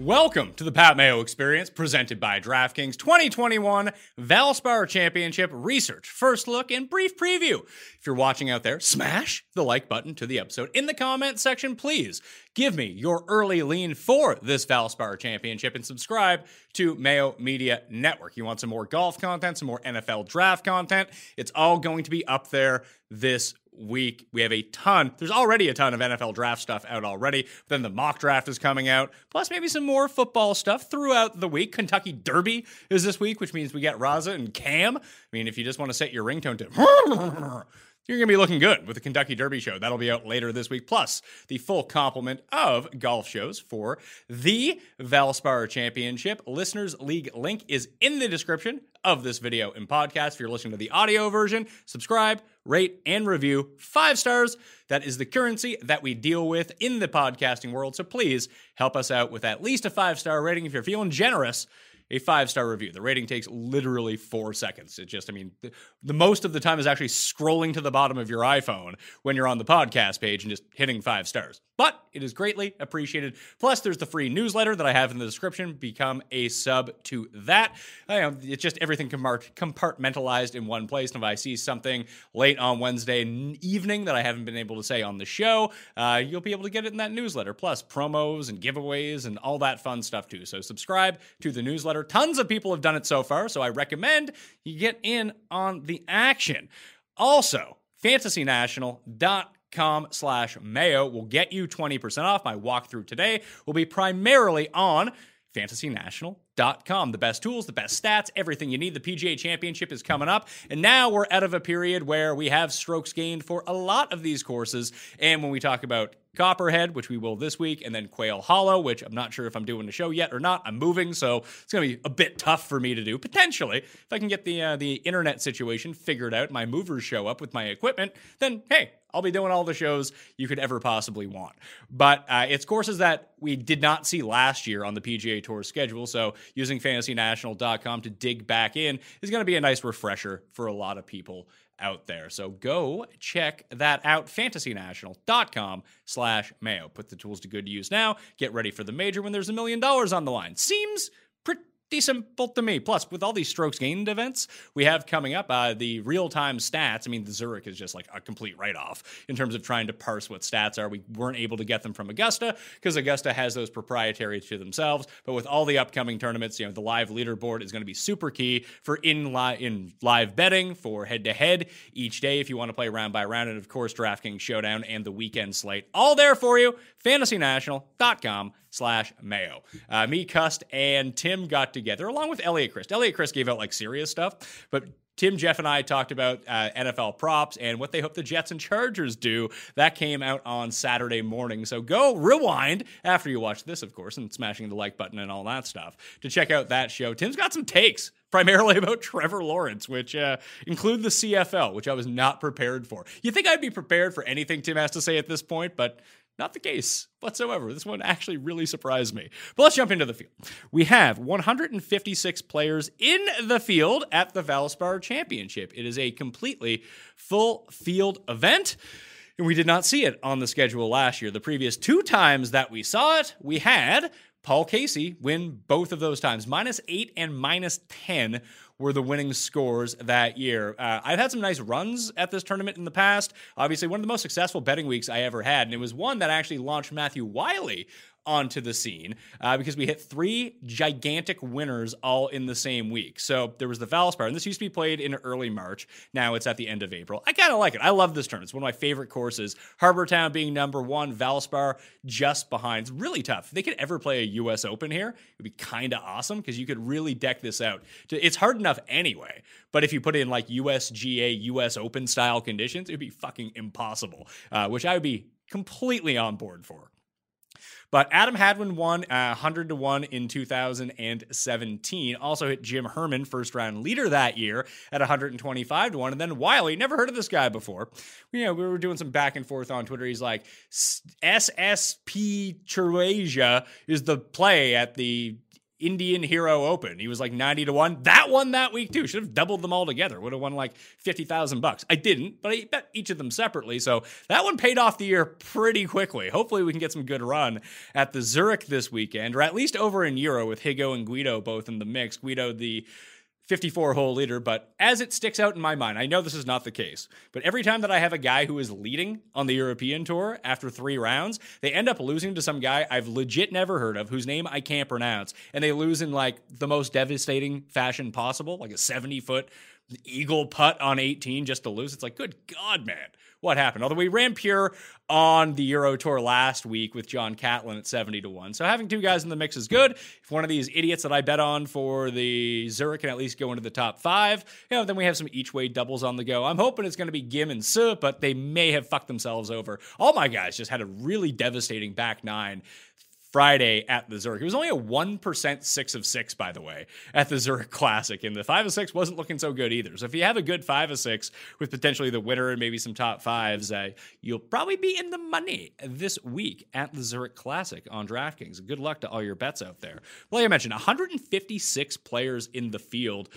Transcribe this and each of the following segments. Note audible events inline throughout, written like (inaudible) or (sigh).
Welcome to the Pat Mayo Experience, presented by DraftKings 2021 Valspar Championship Research. First look and brief preview. If you're watching out there, smash the like button to the episode. In the comment section, please give me your early lean for this Valspar Championship and subscribe to Mayo Media Network. You want some more golf content, some more NFL draft content? It's all going to be up there this week. We have a ton. There's already a ton of NFL draft stuff out already. Then the mock draft is coming out, plus maybe some more football stuff throughout the week. Kentucky Derby is this week, which means we get Raza and Cam. I mean, if you just want to set your ringtone to (laughs) you're going to be looking good with the Kentucky Derby show. That'll be out later this week. Plus, the full complement of golf shows for the Valspar Championship. Listeners League link is in the description of this video and podcast. If you're listening to the audio version, subscribe, rate, and review five stars. That is the currency that we deal with in the podcasting world. So please help us out with at least a five star rating. If you're feeling generous, a five star review. The rating takes literally four seconds. It just, I mean, the, the, most of the time is actually scrolling to the bottom of your iPhone when you're on the podcast page and just hitting five stars. But it is greatly appreciated. Plus, there's the free newsletter that I have in the description. Become a sub to that. I know, it's just everything compartmentalized in one place. And if I see something late on Wednesday evening that I haven't been able to say on the show, uh, you'll be able to get it in that newsletter. Plus, promos and giveaways and all that fun stuff too. So, subscribe to the newsletter. Tons of people have done it so far. So, I recommend you get in on the action. Also, fantasynational.com com slash mayo will get you 20% off. My walkthrough today will be primarily on fantasynational.com. The best tools, the best stats, everything you need. The PGA Championship is coming up, and now we're out of a period where we have strokes gained for a lot of these courses. And when we talk about Copperhead, which we will this week, and then Quail Hollow, which I'm not sure if I'm doing the show yet or not. I'm moving, so it's going to be a bit tough for me to do potentially. If I can get the uh, the internet situation figured out, my movers show up with my equipment, then hey, I'll be doing all the shows you could ever possibly want. But uh, it's courses that we did not see last year on the PGA Tour schedule. So using fantasynational.com to dig back in is going to be a nice refresher for a lot of people out there. So go check that out, fantasynational.com slash mayo. Put the tools to good use now. Get ready for the major when there's a million dollars on the line. Seems pretty simple to me. Plus, with all these strokes gained events we have coming up, uh, the real time stats. I mean, the Zurich is just like a complete write off in terms of trying to parse what stats are. We weren't able to get them from Augusta because Augusta has those proprietary to themselves. But with all the upcoming tournaments, you know, the live leaderboard is going to be super key for in live in live betting for head to head each day if you want to play round by round, and of course, DraftKings Showdown and the weekend slate all there for you. FantasyNational.com slash Mayo. Uh, me, Cust, and Tim got together along with Elliot Christ. Elliot Christ gave out like serious stuff, but Tim, Jeff, and I talked about uh, NFL props and what they hope the Jets and Chargers do. That came out on Saturday morning. So go rewind after you watch this, of course, and smashing the like button and all that stuff to check out that show. Tim's got some takes primarily (laughs) about Trevor Lawrence, which uh, include the CFL, which I was not prepared for. You think I'd be prepared for anything Tim has to say at this point, but not the case whatsoever. This one actually really surprised me. But let's jump into the field. We have 156 players in the field at the Valspar Championship. It is a completely full field event. And we did not see it on the schedule last year. The previous two times that we saw it, we had Paul Casey win both of those times. Minus eight and minus 10 were the winning scores that year. Uh, I've had some nice runs at this tournament in the past. Obviously, one of the most successful betting weeks I ever had, and it was one that actually launched Matthew Wiley onto the scene uh, because we hit three gigantic winners all in the same week. So there was the Valspar, and this used to be played in early March. Now it's at the end of April. I kind of like it. I love this tournament. It's one of my favorite courses. Harbour Town being number one, Valspar just behind. It's really tough. If they could ever play a U.S. Open here, it would be kind of awesome because you could really deck this out. It's hard enough anyway, but if you put in like USGA, U.S. Open style conditions, it would be fucking impossible, uh, which I would be completely on board for. But Adam Hadwin won uh, 100 to 1 in 2017. Also hit Jim Herman, first round leader that year, at 125 to 1. And then Wiley, never heard of this guy before. You know, we were doing some back and forth on Twitter. He's like, SSP Chawrasia is the play at the Indian Hero Open. He was like 90 to 1. That one that week too. Should have doubled them all together. Would have won like 50,000 bucks. I didn't, but I bet each of them separately. So that one paid off the year pretty quickly. Hopefully we can get some good run at the Zurich this weekend, or at least over in Euro with Higgo and Guido both in the mix. Guido, the 54 hole leader, but as it sticks out in my mind, I know this is not the case, but every time that I have a guy who is leading on the European tour after three rounds, they end up losing to some guy I've legit never heard of, whose name I can't pronounce, and they lose in like the most devastating fashion possible, like a 70 foot eagle putt on 18 just to lose. It's like, good God, man what happened. Although we ran pure on the Euro Tour last week with John Catlin at 70 to 1. So having two guys in the mix is good. If one of these idiots that I bet on for the Zurich can at least go into the top five, you know, then we have some each way doubles on the go. I'm hoping it's going to be Gim and Su, but they may have fucked themselves over. All my guys just had a really devastating back nine Friday at the Zurich. It was only a 1% six of six, by the way, at the Zurich Classic. And the five of six wasn't looking so good either. So if you have a good five of six with potentially the winner and maybe some top fives, uh, you'll probably be in the money this week at the Zurich Classic on DraftKings. Good luck to all your bets out there. Like I mentioned, 156 players in the field.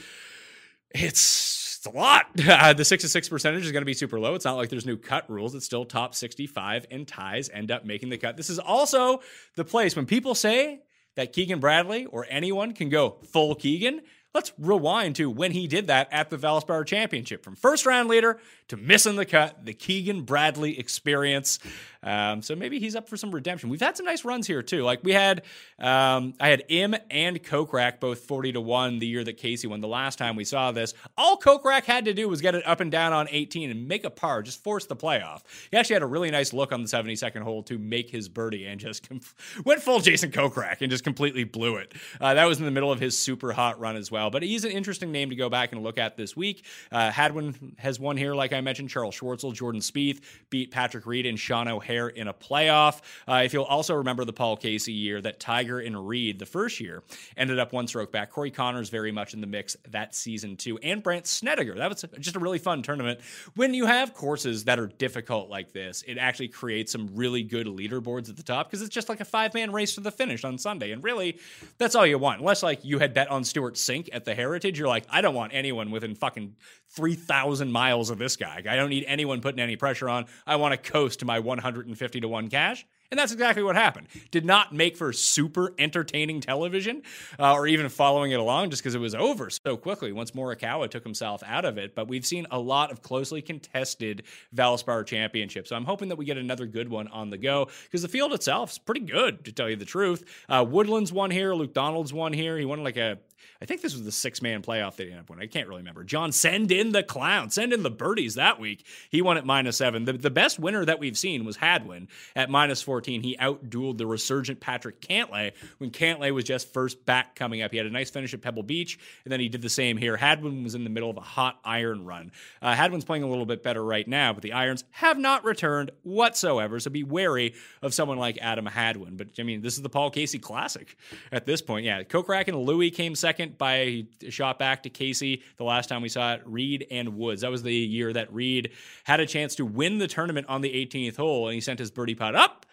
It's a lot. (laughs) Uh, the six to six percentage is going to be super low. It's not like there's new cut rules. It's still top 65, and ties end up making the cut. This is also the place when people say that Keegan Bradley or anyone can go full Keegan. Let's rewind to when he did that at the Valspar Championship. From first round leader to missing the cut, the Keegan Bradley experience. Um, so maybe he's up for some redemption. We've had some nice runs here too. Like we had, um, I had Im and Kokrak both 40 to 1 the year that Casey won. The last time we saw this, all Kokrak had to do was get it up and down on 18 and make a par, just force the playoff. He actually had a really nice look on the 72nd hole to make his birdie and just com- (laughs) went full Jason Kokrak and just completely blew it. Uh, that was in the middle of his super hot run as well. But he's an interesting name to go back and look at this week. Uh, Hadwin has won here, like I mentioned. Charles Schwartzel, Jordan Spieth beat Patrick Reed and Sean O'Hair in a playoff. Uh, if you'll also remember the Paul Casey year, that Tiger and Reed, the first year, ended up one stroke back. Corey Conners very much in the mix that season too, and Brandt Snedeker. That was just a really fun tournament. When you have courses that are difficult like this, it actually creates some really good leaderboards at the top because it's just like a five man race to the finish on Sunday. And really, that's all you want. Unless like you had bet on Stewart Cink at the Heritage, you're like, I don't want anyone within fucking 3,000 miles of this guy. I don't need anyone putting any pressure on. I want to coast to my 150 to 1 cash. And that's exactly what happened. Did not make for super entertaining television uh, or even following it along just because it was over so quickly once Morikawa took himself out of it. But we've seen a lot of closely contested Valspar championships. So I'm hoping that we get another good one on the go because the field itself is pretty good, to tell you the truth. Uh, Woodland's won here. Luke Donald's won here. He won like a I think this was the six man playoff that he ended up winning. I can't really remember. John, send in the clown, send in the birdies that week. He won at minus seven. The, the best winner that we've seen was Hadwin at minus 14. he outdueled the resurgent Patrick Cantlay when Cantlay was just first back coming up. He had a nice finish at Pebble Beach, and then he did the same here. Hadwin was in the middle of a hot iron run. Uh, Hadwin's playing a little bit better right now, but the irons have not returned whatsoever. So be wary of someone like Adam Hadwin. But I mean, this is the Paul Casey Classic at this point. Yeah, Kokrak and Louis came second by a shot back to Casey the last time we saw it. Reed and Woods. That was the year that Reed had a chance to win the tournament on the 18th hole, and he sent his birdie putt up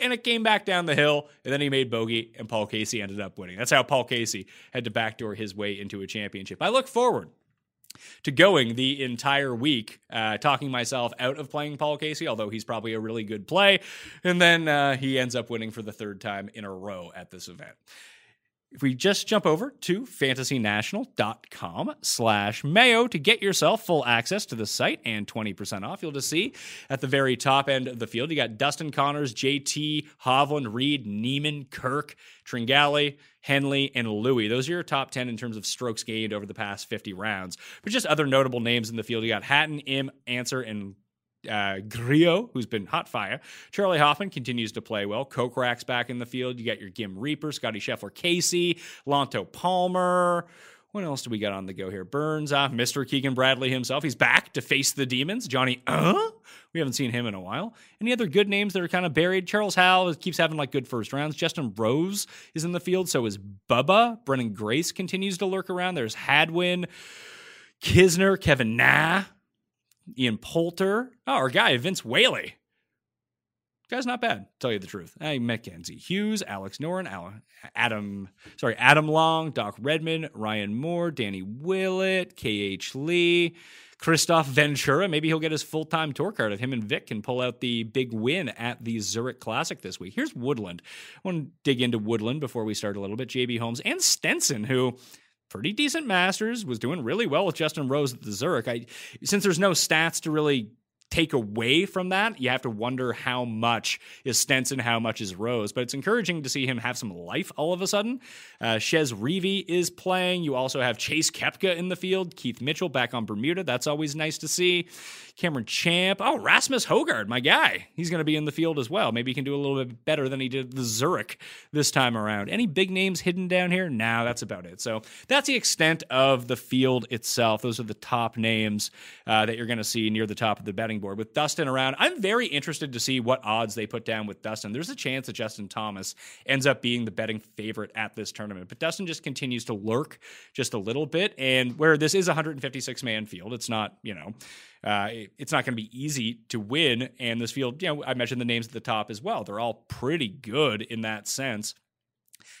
and it came back down the hill, and then he made bogey, and Paul Casey ended up winning. That's how Paul Casey had to backdoor his way into a championship. I look forward to going the entire week, uh, talking myself out of playing Paul Casey, although he's probably a really good play. And then uh, he ends up winning for the third time in a row at this event. If we just jump over to fantasynational.com slash mayo to get yourself full access to the site and 20% off, you'll just see at the very top end of the field, you got Dustin Conners, JT, Hovland, Reed, Niemann, Kirk, Tringale, Henley, and Louis. Those are your top 10 in terms of strokes gained over the past 50 rounds. But just other notable names in the field, you got Hatton, Im, Ancer, and uh, Grillo, who's been hot fire. Charlie Hoffman continues to play well. Coke Kokrak's back in the field. You got your Gim Reaper, Scotty Scheffler, Casey, Lanto Palmer. What else do we got on the go here? Burns, uh, Mr. Keegan Bradley himself. He's back to face the demons. Johnny, uh? We haven't seen him in a while. Any other good names that are kind of buried? Charles Howell keeps having like good first rounds. Justin Rose is in the field. So is Bubba. Branden Grace continues to lurk around. There's Hadwin, Kisner, Kevin Na. Ian Poulter. Oh, our guy, Vince Whaley. Guy's not bad, tell you the truth. Hey, Mackenzie Hughes, Alex Noren, Adam, sorry, Adam Long, Doc Redman, Ryan Moore, Danny Willett, KH Lee, Kristoffer Ventura. Maybe he'll get his full time tour card if him and Vic can pull out the big win at the Zurich Classic this week. Here's Woodland. I want to dig into Woodland before we start a little bit. JB Holmes and Stenson, who pretty decent Masters, was doing really well with Justin Rose at the Zurich. I, since there's no stats to really take away from that, you have to wonder how much is Stenson, how much is Rose. But it's encouraging to see him have some life all of a sudden. Uh, Reavie is playing. You also have Chase Koepka in the field. Keith Mitchell back on Bermuda. That's always nice to see. Cameron Champ. Oh, Rasmus Hojgaard, my guy. He's going to be in the field as well. Maybe he can do a little bit better than he did the Zurich this time around. Any big names hidden down here? Nah, that's about it. So that's the extent of the field itself. Those are the top names uh, that you're going to see near the top of the betting board. With Dustin around, I'm very interested to see what odds they put down with Dustin. There's a chance that Justin Thomas ends up being the betting favorite at this tournament, but Dustin just continues to lurk just a little bit. And where this is a 156 man field, it's not, you know, uh, it's not going to be easy to win. And this field, you know, I mentioned the names at the top as well. They're all pretty good in that sense.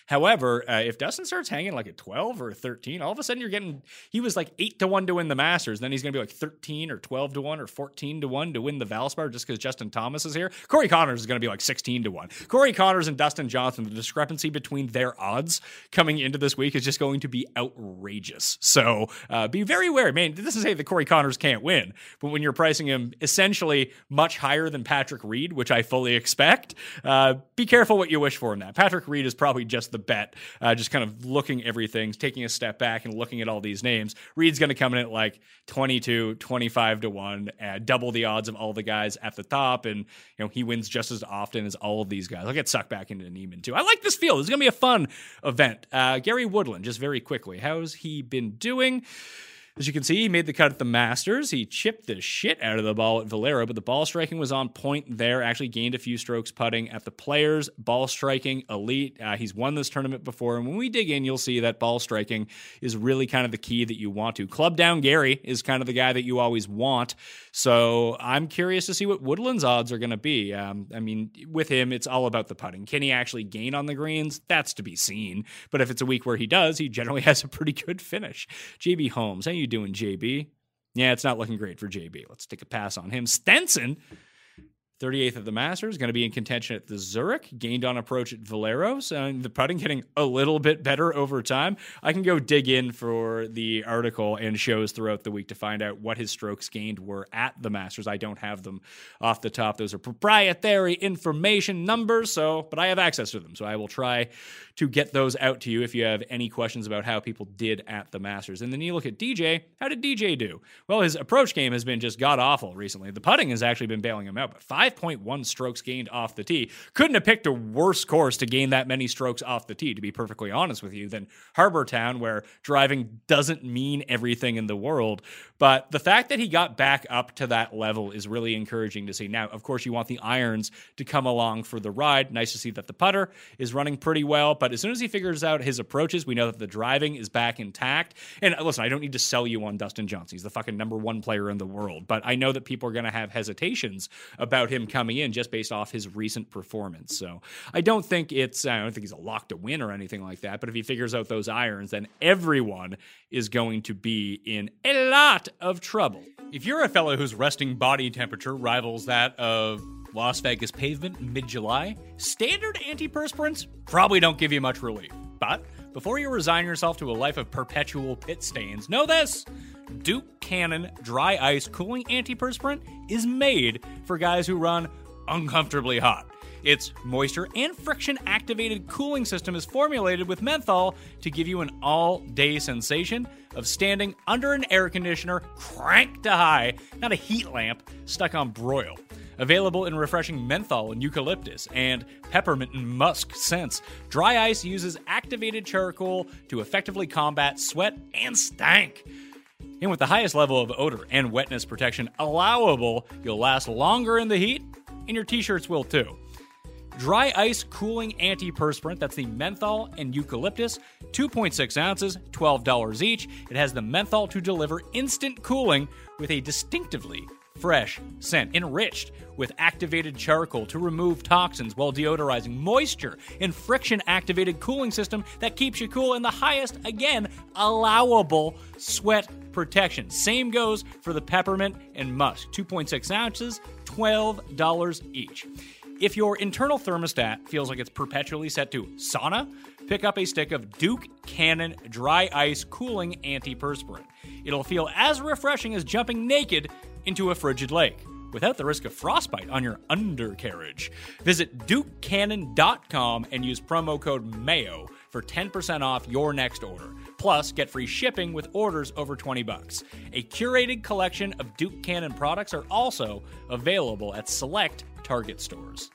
However, uh, if Dustin starts hanging like a 12 or a 13, all of a sudden you're getting, he was like 8 to 1 to win the Masters. Then he's going to be like 13 or 12 to 1 or 14 to 1 to win the Valspar just because Justin Thomas is here. Corey Conners is going to be like 16 to 1. Corey Conners and Dustin Johnson, the discrepancy between their odds coming into this week is just going to be outrageous. So uh, be very wary. Man, this is say that Corey Conners can't win, but when you're pricing him essentially much higher than Patrick Reed, which I fully expect, uh, be careful what you wish for in that. Patrick Reed is probably just the bet, uh, just kind of looking everything, taking a step back and looking at all these names. Reed's going to come in at like 22, 25 to 1, uh, double the odds of all the guys at the top. And, you know, he wins just as often as all of these guys. I'll get sucked back into Niemann too. I like this field. Is going to be a fun event. Uh, Gary Woodland, just very quickly, how's he been doing? As you can see, he made the cut at the Masters. He chipped the shit out of the ball at Valero, but the ball striking was on point there. Actually gained a few strokes putting at the Players. Ball striking, elite. Uh, he's won this tournament before. And when we dig in, you'll see that ball striking is really kind of the key that you want to. Club down Gary is kind of the guy that you always want. So I'm curious to see what Woodland's odds are going to be. Um, I mean, with him, it's all about the putting. Can he actually gain on the greens? That's to be seen. But if it's a week where he does, he generally (laughs) has a pretty good finish. JB Holmes, you doing, JB? Yeah, it's not looking great for JB. Let's take a pass on him. Stenson 38th of the Masters, going to be in contention at the Zurich, gained on approach at Valero. So the putting getting a little bit better over time. I can go dig in for the article and shows throughout the week to find out what his strokes gained were at the Masters. I don't have them off the top. Those are proprietary information numbers, so but I have access to them. So I will try to get those out to you if you have any questions about how people did at the Masters. And then you look at DJ. How did DJ do? Well, his approach game has been just god awful recently. The putting has actually been bailing him out, but 5.1 strokes gained off the tee. Couldn't have picked a worse course to gain that many strokes off the tee, to be perfectly honest with you, than Harbour Town, where driving doesn't mean everything in the world. But the fact that he got back up to that level is really encouraging to see. Now, of course, you want the irons to come along for the ride. Nice to see that the putter is running pretty well. But as soon as he figures out his approaches, we know that the driving is back intact. And uh, listen, I don't need to sell you on Dustin Johnson. He's the fucking number one player in the world. But I know that people are going to have hesitations about him coming in just based off his recent performance. So I don't think it's, I don't think he's a lock to win or anything like that. But if he figures out those irons, then everyone is going to be in a lot of trouble. If you're a fellow whose resting body temperature rivals that of Las Vegas pavement mid July, standard antiperspirants probably don't give you much relief. But before you resign yourself to a life of perpetual pit stains, know this Duke Cannon Dry Ice Cooling Antiperspirant is made for guys who run uncomfortably hot. Its moisture and friction activated cooling system is formulated with menthol to give you an all day sensation of standing under an air conditioner cranked to high, not a heat lamp stuck on broil. Available in refreshing menthol and eucalyptus and peppermint and musk scents, Dry Ice uses activated charcoal to effectively combat sweat and stank. And with the highest level of odor and wetness protection allowable, you'll last longer in the heat, and your t shirts will too. Dry ice cooling antiperspirant, that's the menthol and eucalyptus, 2.6 ounces, $12 each. It has the menthol to deliver instant cooling with a distinctively fresh scent, enriched with activated charcoal to remove toxins while deodorizing, moisture and friction activated cooling system that keeps you cool in the highest, again, allowable sweat protection. Same goes for the peppermint and musk, 2.6 ounces, $12 each. If your internal thermostat feels like it's perpetually set to sauna, pick up a stick of Duke Cannon Dry Ice Cooling Antiperspirant. It'll feel as refreshing as jumping naked into a frigid lake without the risk of frostbite on your undercarriage. Visit DukeCannon.com and use promo code MAYO for 10% off your next order. Plus, get free shipping with orders over 20 bucks. A curated collection of Duke Cannon products are also available at select Target stores.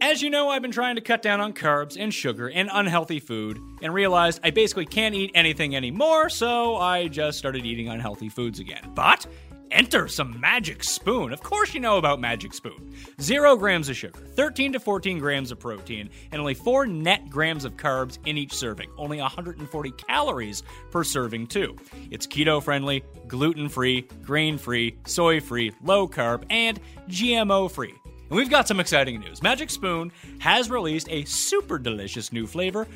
As you know, I've been trying to cut down on carbs and sugar and unhealthy food and realized I basically can't eat anything anymore, so I just started eating unhealthy foods again. But enter some Magic Spoon. Of course, you know about Magic Spoon. Zero grams of sugar, 13 to 14 grams of protein, and only 4 net grams of carbs in each serving. Only 140 calories per serving, too. It's keto friendly, gluten free, grain free, soy free, low carb, and GMO free. And we've got some exciting news. Magic Spoon has released a super delicious new flavor,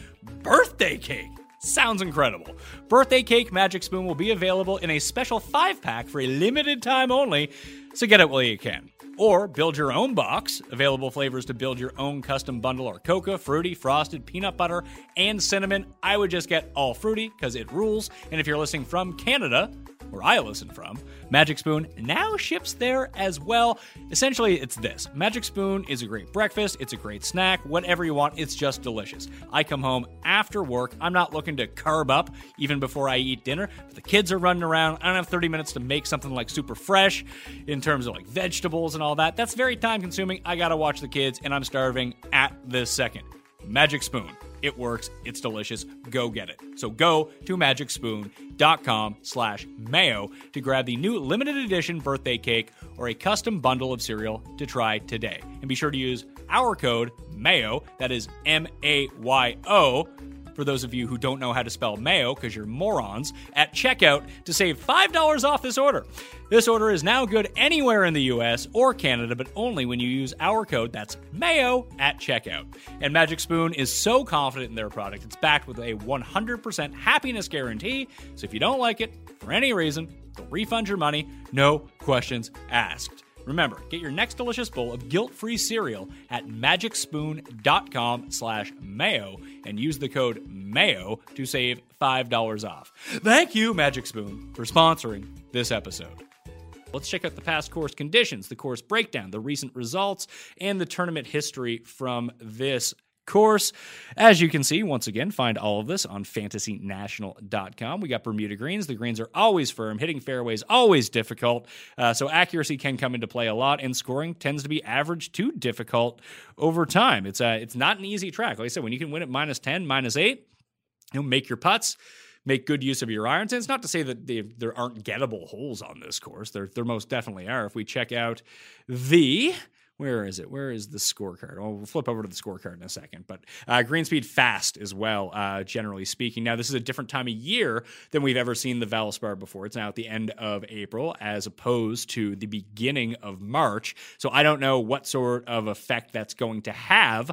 birthday cake. Sounds incredible. Birthday Cake Magic Spoon will be available in a special 5 pack for a limited time only, so get it while you can. Or build your own box. Available flavors to build your own custom bundle are cocoa, fruity, frosted, peanut butter, and cinnamon. I would just get all fruity because it rules. And if you're listening from Canada, where I listen from, Magic Spoon now ships there as well. Essentially, it's this Magic Spoon is a great breakfast, it's a great snack, whatever you want, it's just delicious. I come home after work, I'm not looking to carb up even before I eat dinner. But the kids are running around, I don't have 30 minutes to make something like super fresh in terms of like vegetables and all that. That's very time consuming. I gotta watch the kids, and I'm starving at this second. Magic Spoon. It works. It's delicious. Go get it. So go to magicspoon.com slash mayo to grab the new limited edition birthday cake or a custom bundle of cereal to try today. And be sure to use our code MAYO, that is M A Y O, for those of you who don't know how to spell mayo because you're morons, at checkout to save $5 off this order. This order is now good anywhere in the US or Canada, but only when you use our code, that's mayo, at checkout. And Magic Spoon is so confident in their product, it's backed with a 100% happiness guarantee. So if you don't like it for any reason, they'll refund your money, no questions asked. Remember, get your next delicious bowl of guilt-free cereal at magicspoon.com slash mayo and use the code MAYO to save $5 off. Thank you, Magic Spoon, for sponsoring this episode. Let's check out the past course conditions, the course breakdown, the recent results, and the tournament history from this course. As you can see, once again, find all of this on fantasynational.com. We got Bermuda greens. The greens are always firm, hitting fairways always difficult. Uh, so accuracy can come into play a lot, and scoring tends to be average to difficult over time. It's a, it's not an easy track. Like I said, when you can win at minus 10, minus 8, you know, make your putts make good use of your irons. And it's not to say that they, there aren't gettable holes on this course. There, there most definitely are. If we check out the where is it? Where is the scorecard? Oh, we'll flip over to the scorecard in a second. But uh, green speed fast as well, uh, generally speaking. Now, this is a different time of year than we've ever seen the Valspar before. It's now at the end of April as opposed to the beginning of March. So I don't know what sort of effect that's going to have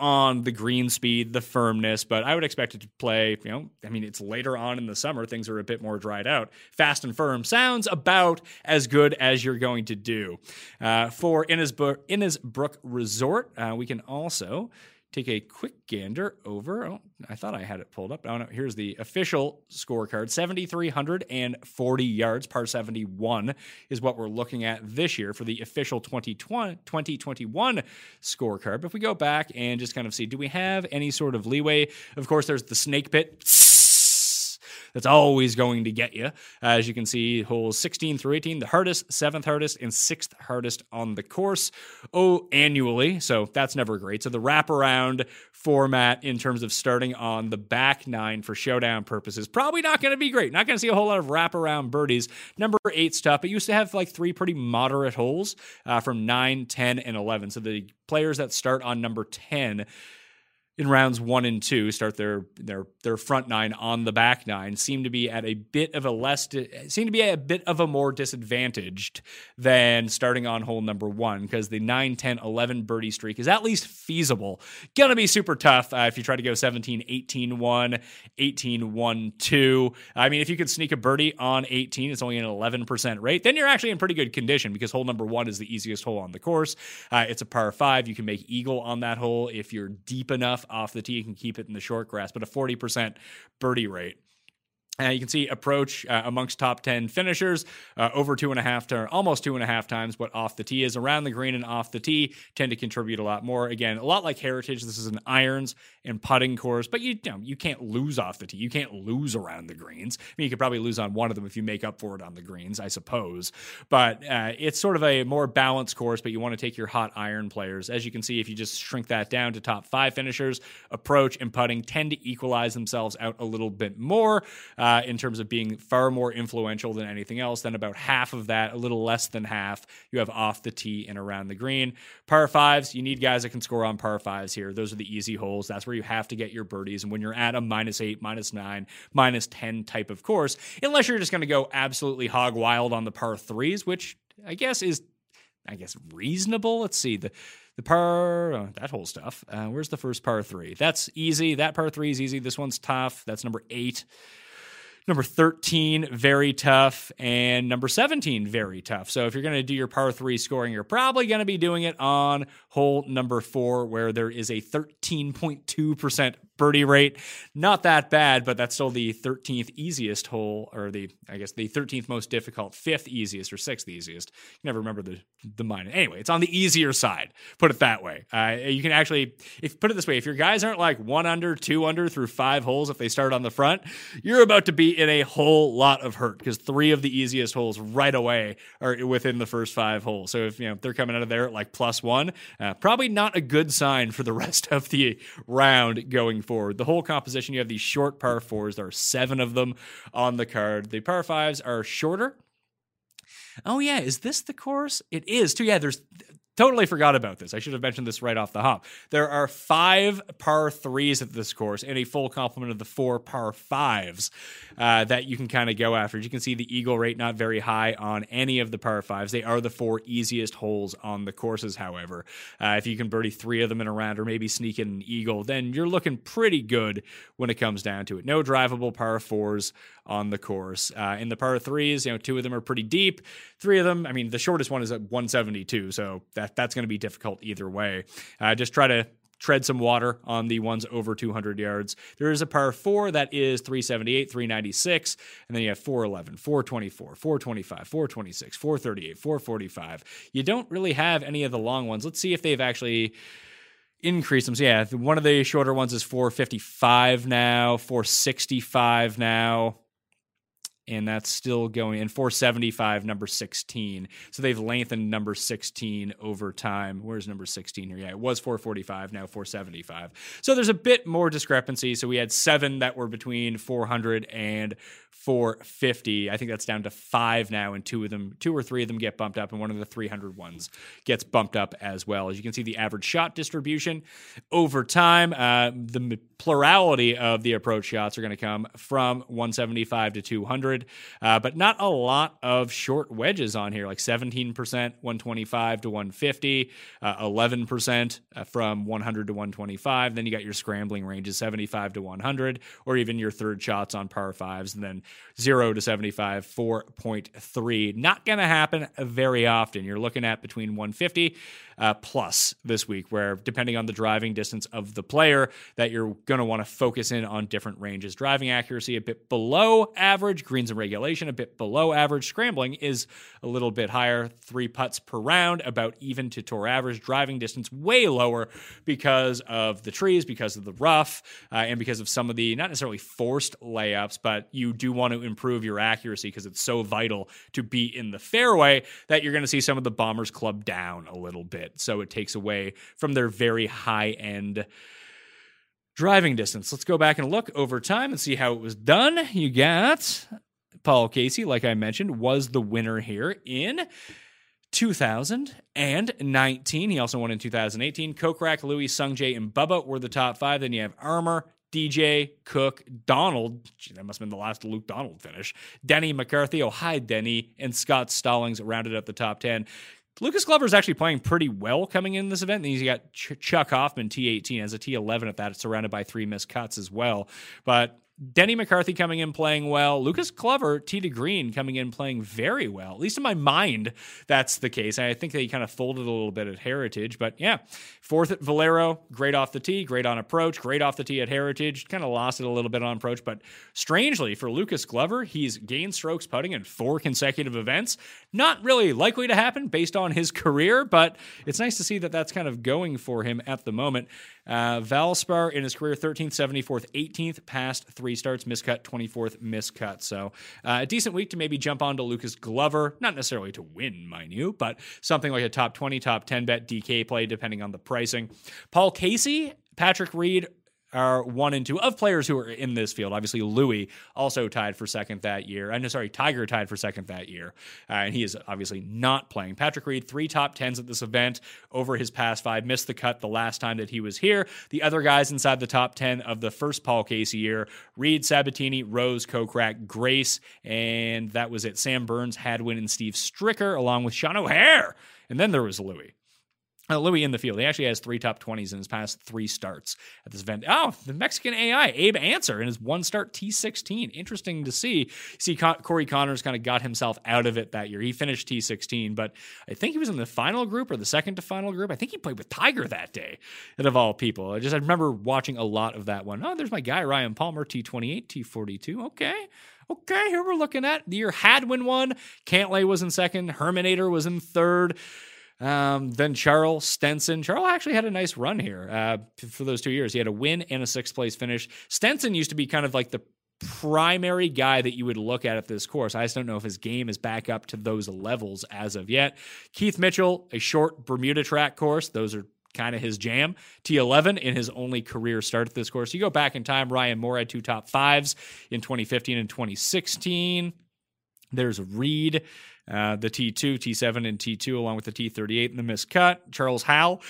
on the green speed, the firmness, but I would expect it to play, you know, I mean, it's later on in the summer, things are a bit more dried out. Fast and firm sounds about as good as you're going to do. Uh, for Innisbrook Innisbrook Resort, uh, we can also take a quick gander over. Oh, I thought I had it pulled up. Oh no, here's the official scorecard. 7,340 yards, par 71 is what we're looking at this year for the official 2020, 2021 scorecard. But if we go back and just kind of see, do we have any sort of leeway? Of course, there's the snake pit that's always going to get you. As you can see, holes 16 through 18, the hardest, seventh hardest, and sixth hardest on the course. Oh, annually. So that's never great. So the wraparound format in terms of starting on the back nine for showdown purposes, probably not going to be great. Not going to see a whole lot of wraparound birdies. Number eight's tough. It used to have like three pretty moderate holes uh, from 9, 10, and 11. So the players that start on number 10 in rounds one and two start their their their front nine on the back nine seem to be at a bit of a less seem to be a bit of a more disadvantaged than starting on hole number one because the 9 10 11 birdie streak is at least feasible. Gonna be super tough uh, if you try to go 17 18 1 18 1 2 i mean if you could sneak a birdie on 18 it's only an 11% rate then you're actually in pretty good condition because hole number one is the easiest hole on the course. Uh, it's a par five you can make eagle on that hole if you're deep enough off the tee. You can keep it in the short grass, but a 40% birdie rate. Uh, you can see approach uh, amongst top 10 finishers uh, over two and a half to almost two and a half times what off the tee is. Around the green and off the tee tend to contribute a lot more. Again, a lot like Heritage, this is an irons and putting course, but you, you, know, you can't lose off the tee. You can't lose around the greens. I mean, you could probably lose on one of them if you make up for it on the greens, I suppose. But uh, it's sort of a more balanced course, but you want to take your hot iron players. As you can see, if you just shrink that down to top five finishers, approach and putting tend to equalize themselves out a little bit more uh, in terms of being far more influential than anything else. Then about half of that, a little less than half, you have off the tee and around the green. Par fives, you need guys that can score on par fives here. Those are the easy holes. That's where you have to get your birdies. And when you're at a minus eight, minus nine, minus 10 type of course, unless you're just going to go absolutely hog wild on the par threes, which I guess is I guess reasonable. Let's see the the par oh, that whole stuff. Uh, where's the first par three? That's easy. That par three is easy. This one's tough. That's number eight. Number 13, very tough. And number 17, very tough. So if you're going to do your par three scoring, you're probably going to be doing it on hole number four, where there is a 13.2% birdie rate. Not that bad, but that's still the 13th easiest hole, or the, I guess, the 13th most difficult, fifth easiest, or sixth easiest. You never remember the, the minus. Anyway, it's on the easier side, put it that way. Uh, you can actually, if put it this way, if your guys aren't like one under, two under through five holes, if they start on the front, you're about to be in a whole lot of hurt because three of the easiest holes right away are within the first five holes. So if, you know, they're coming out of there at like plus one, uh, probably not a good sign for the (laughs) rest of the round going forward. The whole composition, you have these short par fours. There are seven of them on the card. The par fives are shorter. Oh yeah, is this the course? It is too. Yeah, there's Totally forgot about this. I should have mentioned this right off the hop. There are five par threes at this course and a full complement of the four par fives uh, that you can kind of go after. As you can see, the eagle rate not very high on any of the par fives. They are the four easiest holes on the courses, however. Uh, if you can birdie three of them in a round or maybe sneak in an eagle, then you're looking pretty good when it comes down to it. No drivable par fours on the course. Uh, in the par threes, you know, two of them are pretty deep. Three of them, I mean, the shortest one is at 172, so that that's going to be difficult either way. Uh, just try to tread some water on the ones over 200 yards. There is a par four that is 378, 396, and then you have 411, 424, 425, 426, 438, 445. You don't really have any of the long ones. Let's see if they've actually increased them. So yeah, one of the shorter ones is 455 now, 465 now and that's still going in 475 number 16 so they've lengthened number 16 over time. Where's number 16 here? Yeah it was 445 now 475 so there's a bit more discrepancy. So we had seven that were between 400 and 450 i think that's down to five now and two of them two or three of them get bumped up and one of the 300 ones gets bumped up as well. As you can see the average shot distribution over time uh, the plurality of the approach shots are going to come from 175 to 200, uh, but not a lot of short wedges on here, like 17%, 125 to 150, uh, 11% uh, from 100 to 125. Then you got your scrambling ranges, 75 to 100, or even your third shots on par fives, and then 0 to 75, 4.3. Not going to happen very often. You're looking at between 150 uh, plus this week, where depending on the driving distance of the player, that you're going to want to focus in on different ranges. Driving accuracy a bit below average, greens and regulation a bit below average, scrambling is a little bit higher, three putts per round, about even to tour average. Driving distance way lower because of the trees, because of the rough, uh, and because of some of the not necessarily forced layups, but you do want to improve your accuracy because it's so vital to be in the fairway that you're going to see some of the bombers club down a little bit. So it takes away from their very high end driving distance. Let's go back and look over time and see how it was done. You got Paul Casey, like I mentioned, was the winner here in 2019. He also won in 2018. Kokrak, Louis, Sungjae, and Bubba were the top five. Then you have Armour, DJ, Cook, Donald. Gee, that must have been the last Luke Donald finish. Denny McCarthy, oh hi Denny, and Scott Stallings rounded up the top 10. Lucas Glover is actually playing pretty well coming in this event. And he's got Ch- Chuck Hoffman T18 as a T11 at that, surrounded by three missed cuts as well. But Denny McCarthy coming in playing well. Lucas Glover, T to green, coming in playing very well. At least in my mind, that's the case. I think they kind of folded a little bit at Heritage, but yeah. Fourth at Valero, great off the tee, great on approach, great off the tee at Heritage. Kind of lost it a little bit on approach, but strangely for Lucas Glover, he's gained strokes putting in four consecutive events. Not really likely to happen based on his career, but it's nice to see that that's kind of going for him at the moment. Uh, Valspar in his career, 13th, 74th, 18th, past three starts, miscut, 24th, miscut. So uh, a decent week to maybe jump onto Lucas Glover, not necessarily to win, mind you, but something like a top 20, top 10 bet DK play, depending on the pricing. Paul Casey, Patrick Reed, are one and two of players who are in this field. Obviously, Louis also tied for second that year. I'm sorry, Tiger tied for second that year, uh, and he is obviously not playing. Patrick Reed, three top tens at this event over his past five, missed the cut the last time that he was here. The other guys inside the top ten of the first Paul Casey year: Reed, Sabatini, Rose, Kokrak, Grace, and that was it. Sam Burns, Hadwin, and Steve Stricker, along with Sean O'Hair. And then there was Louis. Uh, Louis in the field. He actually has three top 20s in his past three starts at this event. Oh, the Mexican AI, Abe Ancer, in his one start T16. Interesting to see. See, Corey Conners kind of got himself out of it that year. He finished T16, but I think he was in the final group or the second to final group. I think he played with Tiger that day, and of all people. I just I remember watching a lot of that one. Oh, there's my guy, Ryan Palmer, T28, T42. Okay. Okay, here we're looking at the year Hadwin won. Cantlay was in second. Herminator was in third. Um, then Charles Stenson. Charles actually had a nice run here uh, for those two years. He had a win and a sixth place finish. Stenson used to be kind of like the primary guy that you would look at at this course. I just don't know if his game is back up to those levels as of yet. Keith Mitchell, a short Bermuda track course. Those are kind of his jam. T11 in his only career start at this course. You go back in time, Ryan Moore had two top fives in 2015 and 2016. There's Reed. Uh, the T2, T7, and T2, along with the T38 and the missed cut. Charles Howell,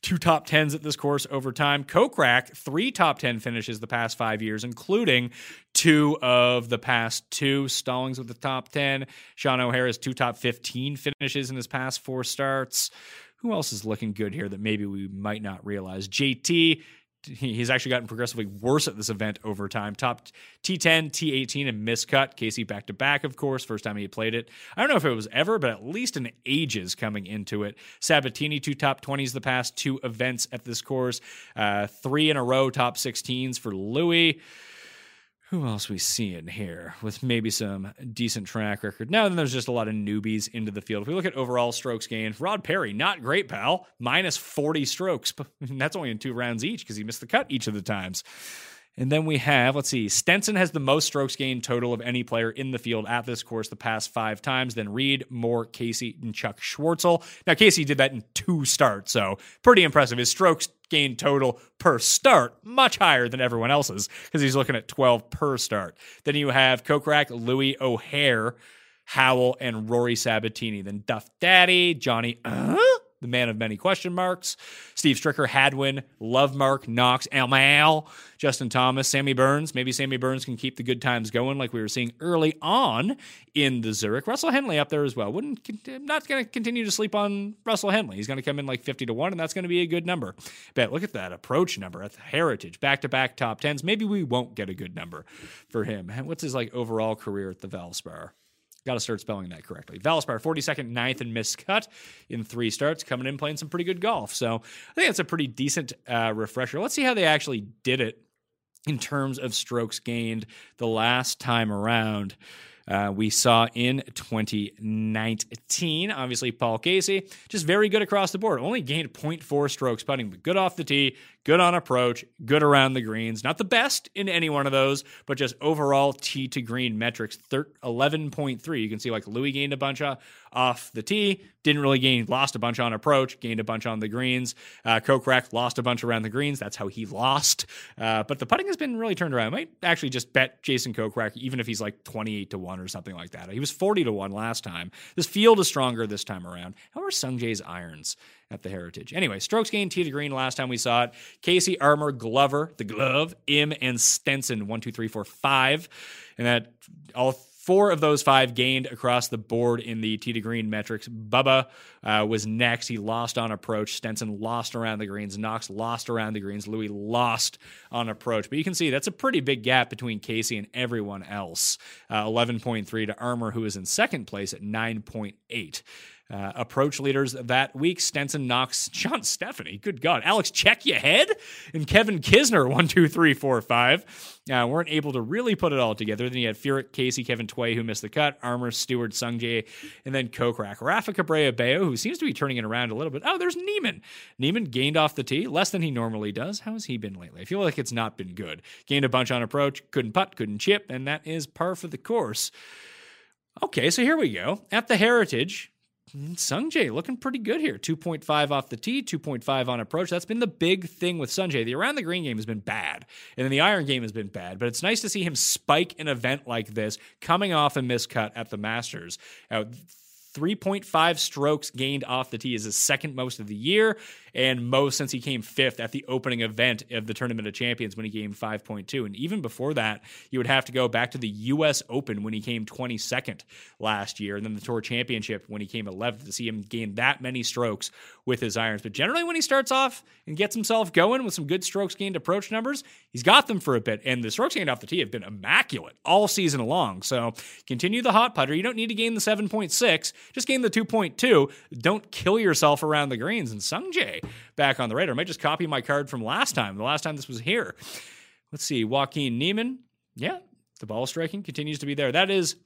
two top tens at this course over time. Kokrak, three top 10 finishes the past five years, including two of the past two. Stallings with the top 10. Sean O'Hair's two top 15 finishes in his past four starts. Who else is looking good here that maybe we might not realize? JT, he's actually gotten progressively worse at this event over time. Top T10, T18, and miscut. Casey back to back, of course, first time he played it. I don't know if it was ever, but at least in ages coming into it. Sabatini, two top 20s the past two events at this course. Uh, three in a row, top 16s for Louis. Who else we seeing here with maybe some decent track record? Now then there's just a lot of newbies into the field. If we look at overall strokes gained, Rod Perry, not great, pal. Minus 40 strokes. (laughs) That's only in two rounds each because he missed the cut each of the times. And then we have, let's see, Stenson has the most strokes gained total of any player in the field at this course the past five times. Then Reed, Moore, Casey, and Chuck Schwartzel. Now, Casey did that in two starts, so pretty impressive. His strokes gained total per start, much higher than everyone else's because he's looking at 12 per start. Then you have Kokrak, Louis O'Hair, Howell, and Rory Sabatini. Then Duff Daddy, Johnny, uh? The man of many question marks. Steve Stricker, Hadwin, Lovemark, Knox, Almal, Justin Thomas, Sammy Burns. Maybe Sammy Burns can keep the good times going like we were seeing early on in the Zurich. Russell Henley up there as well. Wouldn't not going to continue to sleep on Russell Henley. He's going to come in like 50 to 1, and that's going to be a good number. But look at that approach number at Heritage, back to back top tens. Maybe we won't get a good number for him. What's his like overall career at the Valspar? Got to start spelling that correctly. Valspar, 42nd, ninth, and missed cut in three starts, coming in playing some pretty good golf. So I think that's a pretty decent uh, refresher. Let's see how they actually did it in terms of strokes gained the last time around. Uh, we saw in 2019. Obviously, Paul Casey, just very good across the board. Only gained 0.4 strokes putting, but good off the tee, good on approach, good around the greens. Not the best in any one of those, but just overall tee to green metrics 11.3. You can see like Louis gained a bunch off the tee, didn't really gain, lost a bunch on approach, gained a bunch on the greens. Uh, Kokrak lost a bunch around the greens. That's how he lost. Uh, but the putting has been really turned around. I might actually just bet Jason Kokrak, even if he's like 28 to 1 or something like that. He was 40 to 1 last time. This field is stronger this time around. How are Sungjae's irons? At the Heritage. Anyway, strokes gained tee to green last time we saw it. Casey, Armour, Glover, the glove, Im, and Stenson, one, two, three, four, five. And that all Four of those five gained across the board in the tee to green metrics. Bubba uh, was next. He lost on approach. Stenson lost around the greens. Knox lost around the greens. Louis lost on approach. But you can see that's a pretty big gap between Casey and everyone else. Uh, 11.3 to Armour, who is in second place at 9.8. Uh, approach leaders that week Stenson Knox John Stephanie, Good God. Alex Check your head and Kevin Kisner, one, two, three, four, five. Uh, weren't able to really put it all together. Then you had Furyk, Casey, Kevin Tway, who missed the cut, Armour, Stewart, Sungjae, and then Kokrak. Rafa Cabrera Bello, who seems to be turning it around a little bit. Oh, there's Niemann. Niemann gained off the tee, less than he normally does. How has he been lately? I feel like it's not been good. Gained a bunch on approach, couldn't putt, couldn't chip, and that is par for the course. Okay, so here we go. At the Heritage, Sungjae looking pretty good here. 2.5 off the tee, 2.5 on approach. That's been the big thing with Sungjae. The around the green game has been bad, and then the iron game has been bad. But it's nice to see him spike an event like this, coming off a miscut at the Masters. 3.5 strokes gained off the tee is his second most of the year and most since he came fifth at the opening event of the Tournament of Champions when he came 5.2. And even before that, you would have to go back to the U.S. Open when he came 22nd last year, and then the Tour Championship when he came 11th to see him gain that many strokes with his irons. But generally, when he starts off and gets himself going with some good strokes gained approach numbers, he's got them for a bit. And the strokes gained off the tee have been immaculate all season long. So continue the hot putter. You don't need to gain the 7.6, just gain the 2.2. Don't kill yourself around the greens. And Sungjae back on the radar. I might just copy my card from last time, the last time this was here. Let's see, Joaquin Niemann. Yeah, the ball striking continues to be there. That is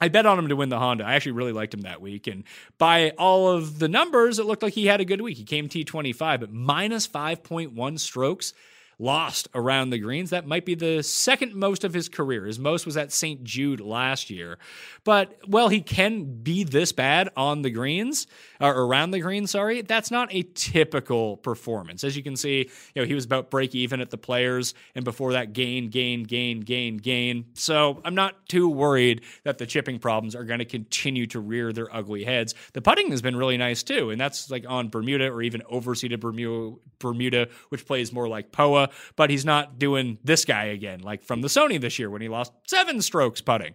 I bet on him to win the Honda. I actually really liked him that week. And by all of the numbers, it looked like he had a good week. He came T25, but minus 5.1 strokes lost around the greens. That might be the second most of his career. His most was at St. Jude last year. But, well, he can be this bad on the greens, or around the greens, sorry. That's not a typical performance. As you can see, you know, he was about break even at the players, and before that, gain, gain, gain, gain, gain. So I'm not too worried that the chipping problems are going to continue to rear their ugly heads. The putting has been really nice too, and that's like on Bermuda or even overseeded Bermuda, Bermuda which plays more like POA but he's not doing this guy again, like from the Sony this year when he lost seven strokes putting.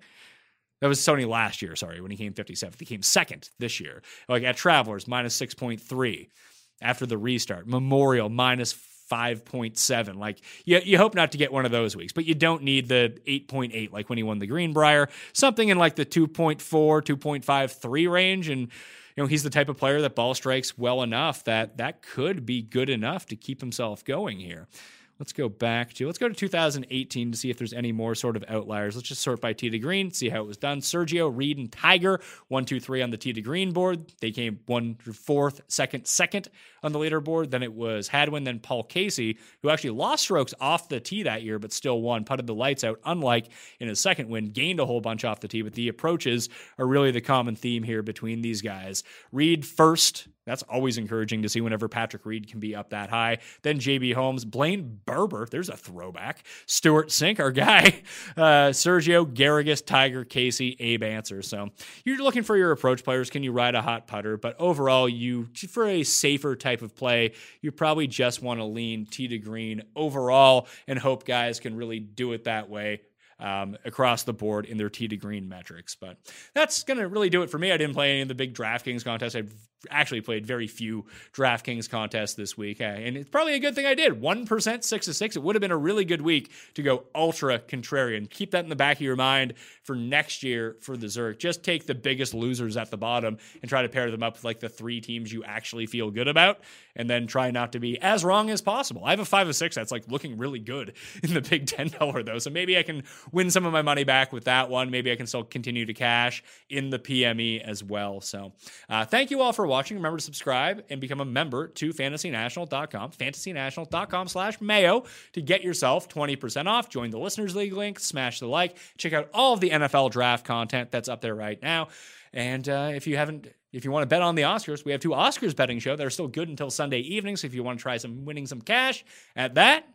That was Sony last year, sorry, when he came 57th. He came second this year. Like at Travelers, minus 6.3 after the restart. Memorial, minus 5.7. Like you, you hope not to get one of those weeks, but you don't need the 8.8 like when he won the Greenbrier. Something in like the 2.4, 2.53 range. And you know, he's the type of player that ball strikes well enough that that could be good enough to keep himself going here. Let's go back to let's go to 2018 to see if there's any more sort of outliers. Let's just sort by tee to green, see how it was done. Sergio, Reed, and Tiger, one, two, three on the tee to green board. They came one, fourth, second, second on the leaderboard. Then it was Hadwin, then Paul Casey, who actually lost strokes off the tee that year, but still won, putted the lights out. Unlike in his second win, gained a whole bunch off the tee. But the approaches are really the common theme here between these guys. Reed first, that's always encouraging to see whenever Patrick Reed can be up that high. Then JB Holmes, Blayne Barber, there's a throwback. Stewart Cink, our guy. (laughs) Uh, Sergio, Garrigus, Tiger, Casey, Abe Ancer. So you're looking for your approach players. Can you ride a hot putter? But overall, you for a safer type of play, you probably just want to lean tee to green overall and hope guys can really do it that way um, across the board in their tee to green metrics. But that's going to really do it for me. I didn't play any of the big DraftKings contests. I've actually played very few DraftKings contests this week, uh, and it's probably a good thing I did. One percent, six to six. It would have been a really good week to go ultra contrarian. Keep that in the back of your mind for next year for the Zurich. Just take the biggest losers at the bottom and try to pair them up with like the three teams you actually feel good about, and then try not to be as wrong as possible. I have a five of six that's like looking really good (laughs) in the big ten dollar though, so maybe I can win some of my money back with that one. Maybe I can still continue to cash in the PME as well. So uh, thank you all for watching. Remember to subscribe and become a member to fantasynational.com, fantasynational.com slash mayo to get yourself 20% off. Join the Listeners League link, smash the like, check out all of the NFL draft content that's up there right now. And uh, if you haven't if you want to bet on the Oscars, we have two Oscars betting show that are still good until Sunday evening. So if you want to try some winning some cash at that,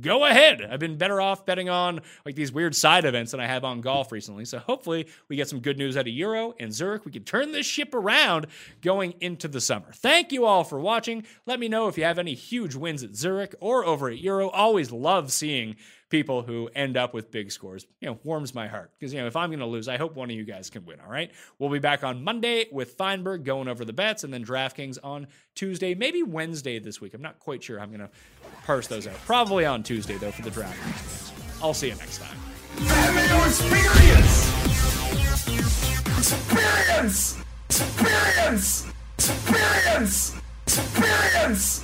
go ahead. I've been better off betting on like these weird side events than I have on golf recently. So hopefully we get some good news out of Euro and Zurich. We can turn this ship around going into the summer. Thank you all for watching. Let me know if you have any huge wins at Zurich or over at Euro. Always love seeing people who end up with big scores. You know, warms my heart because you know if I'm going to lose, I hope one of you guys can win. All right, we'll be back on Monday with Feinberg going over the bets, and then DraftKings on Tuesday, maybe Wednesday this week. I'm not quite sure. I'm going to parse those out. Probably on Tuesday though for the DraftKings. I'll see you next time. experience! Experience! Experience! Experience! Experience!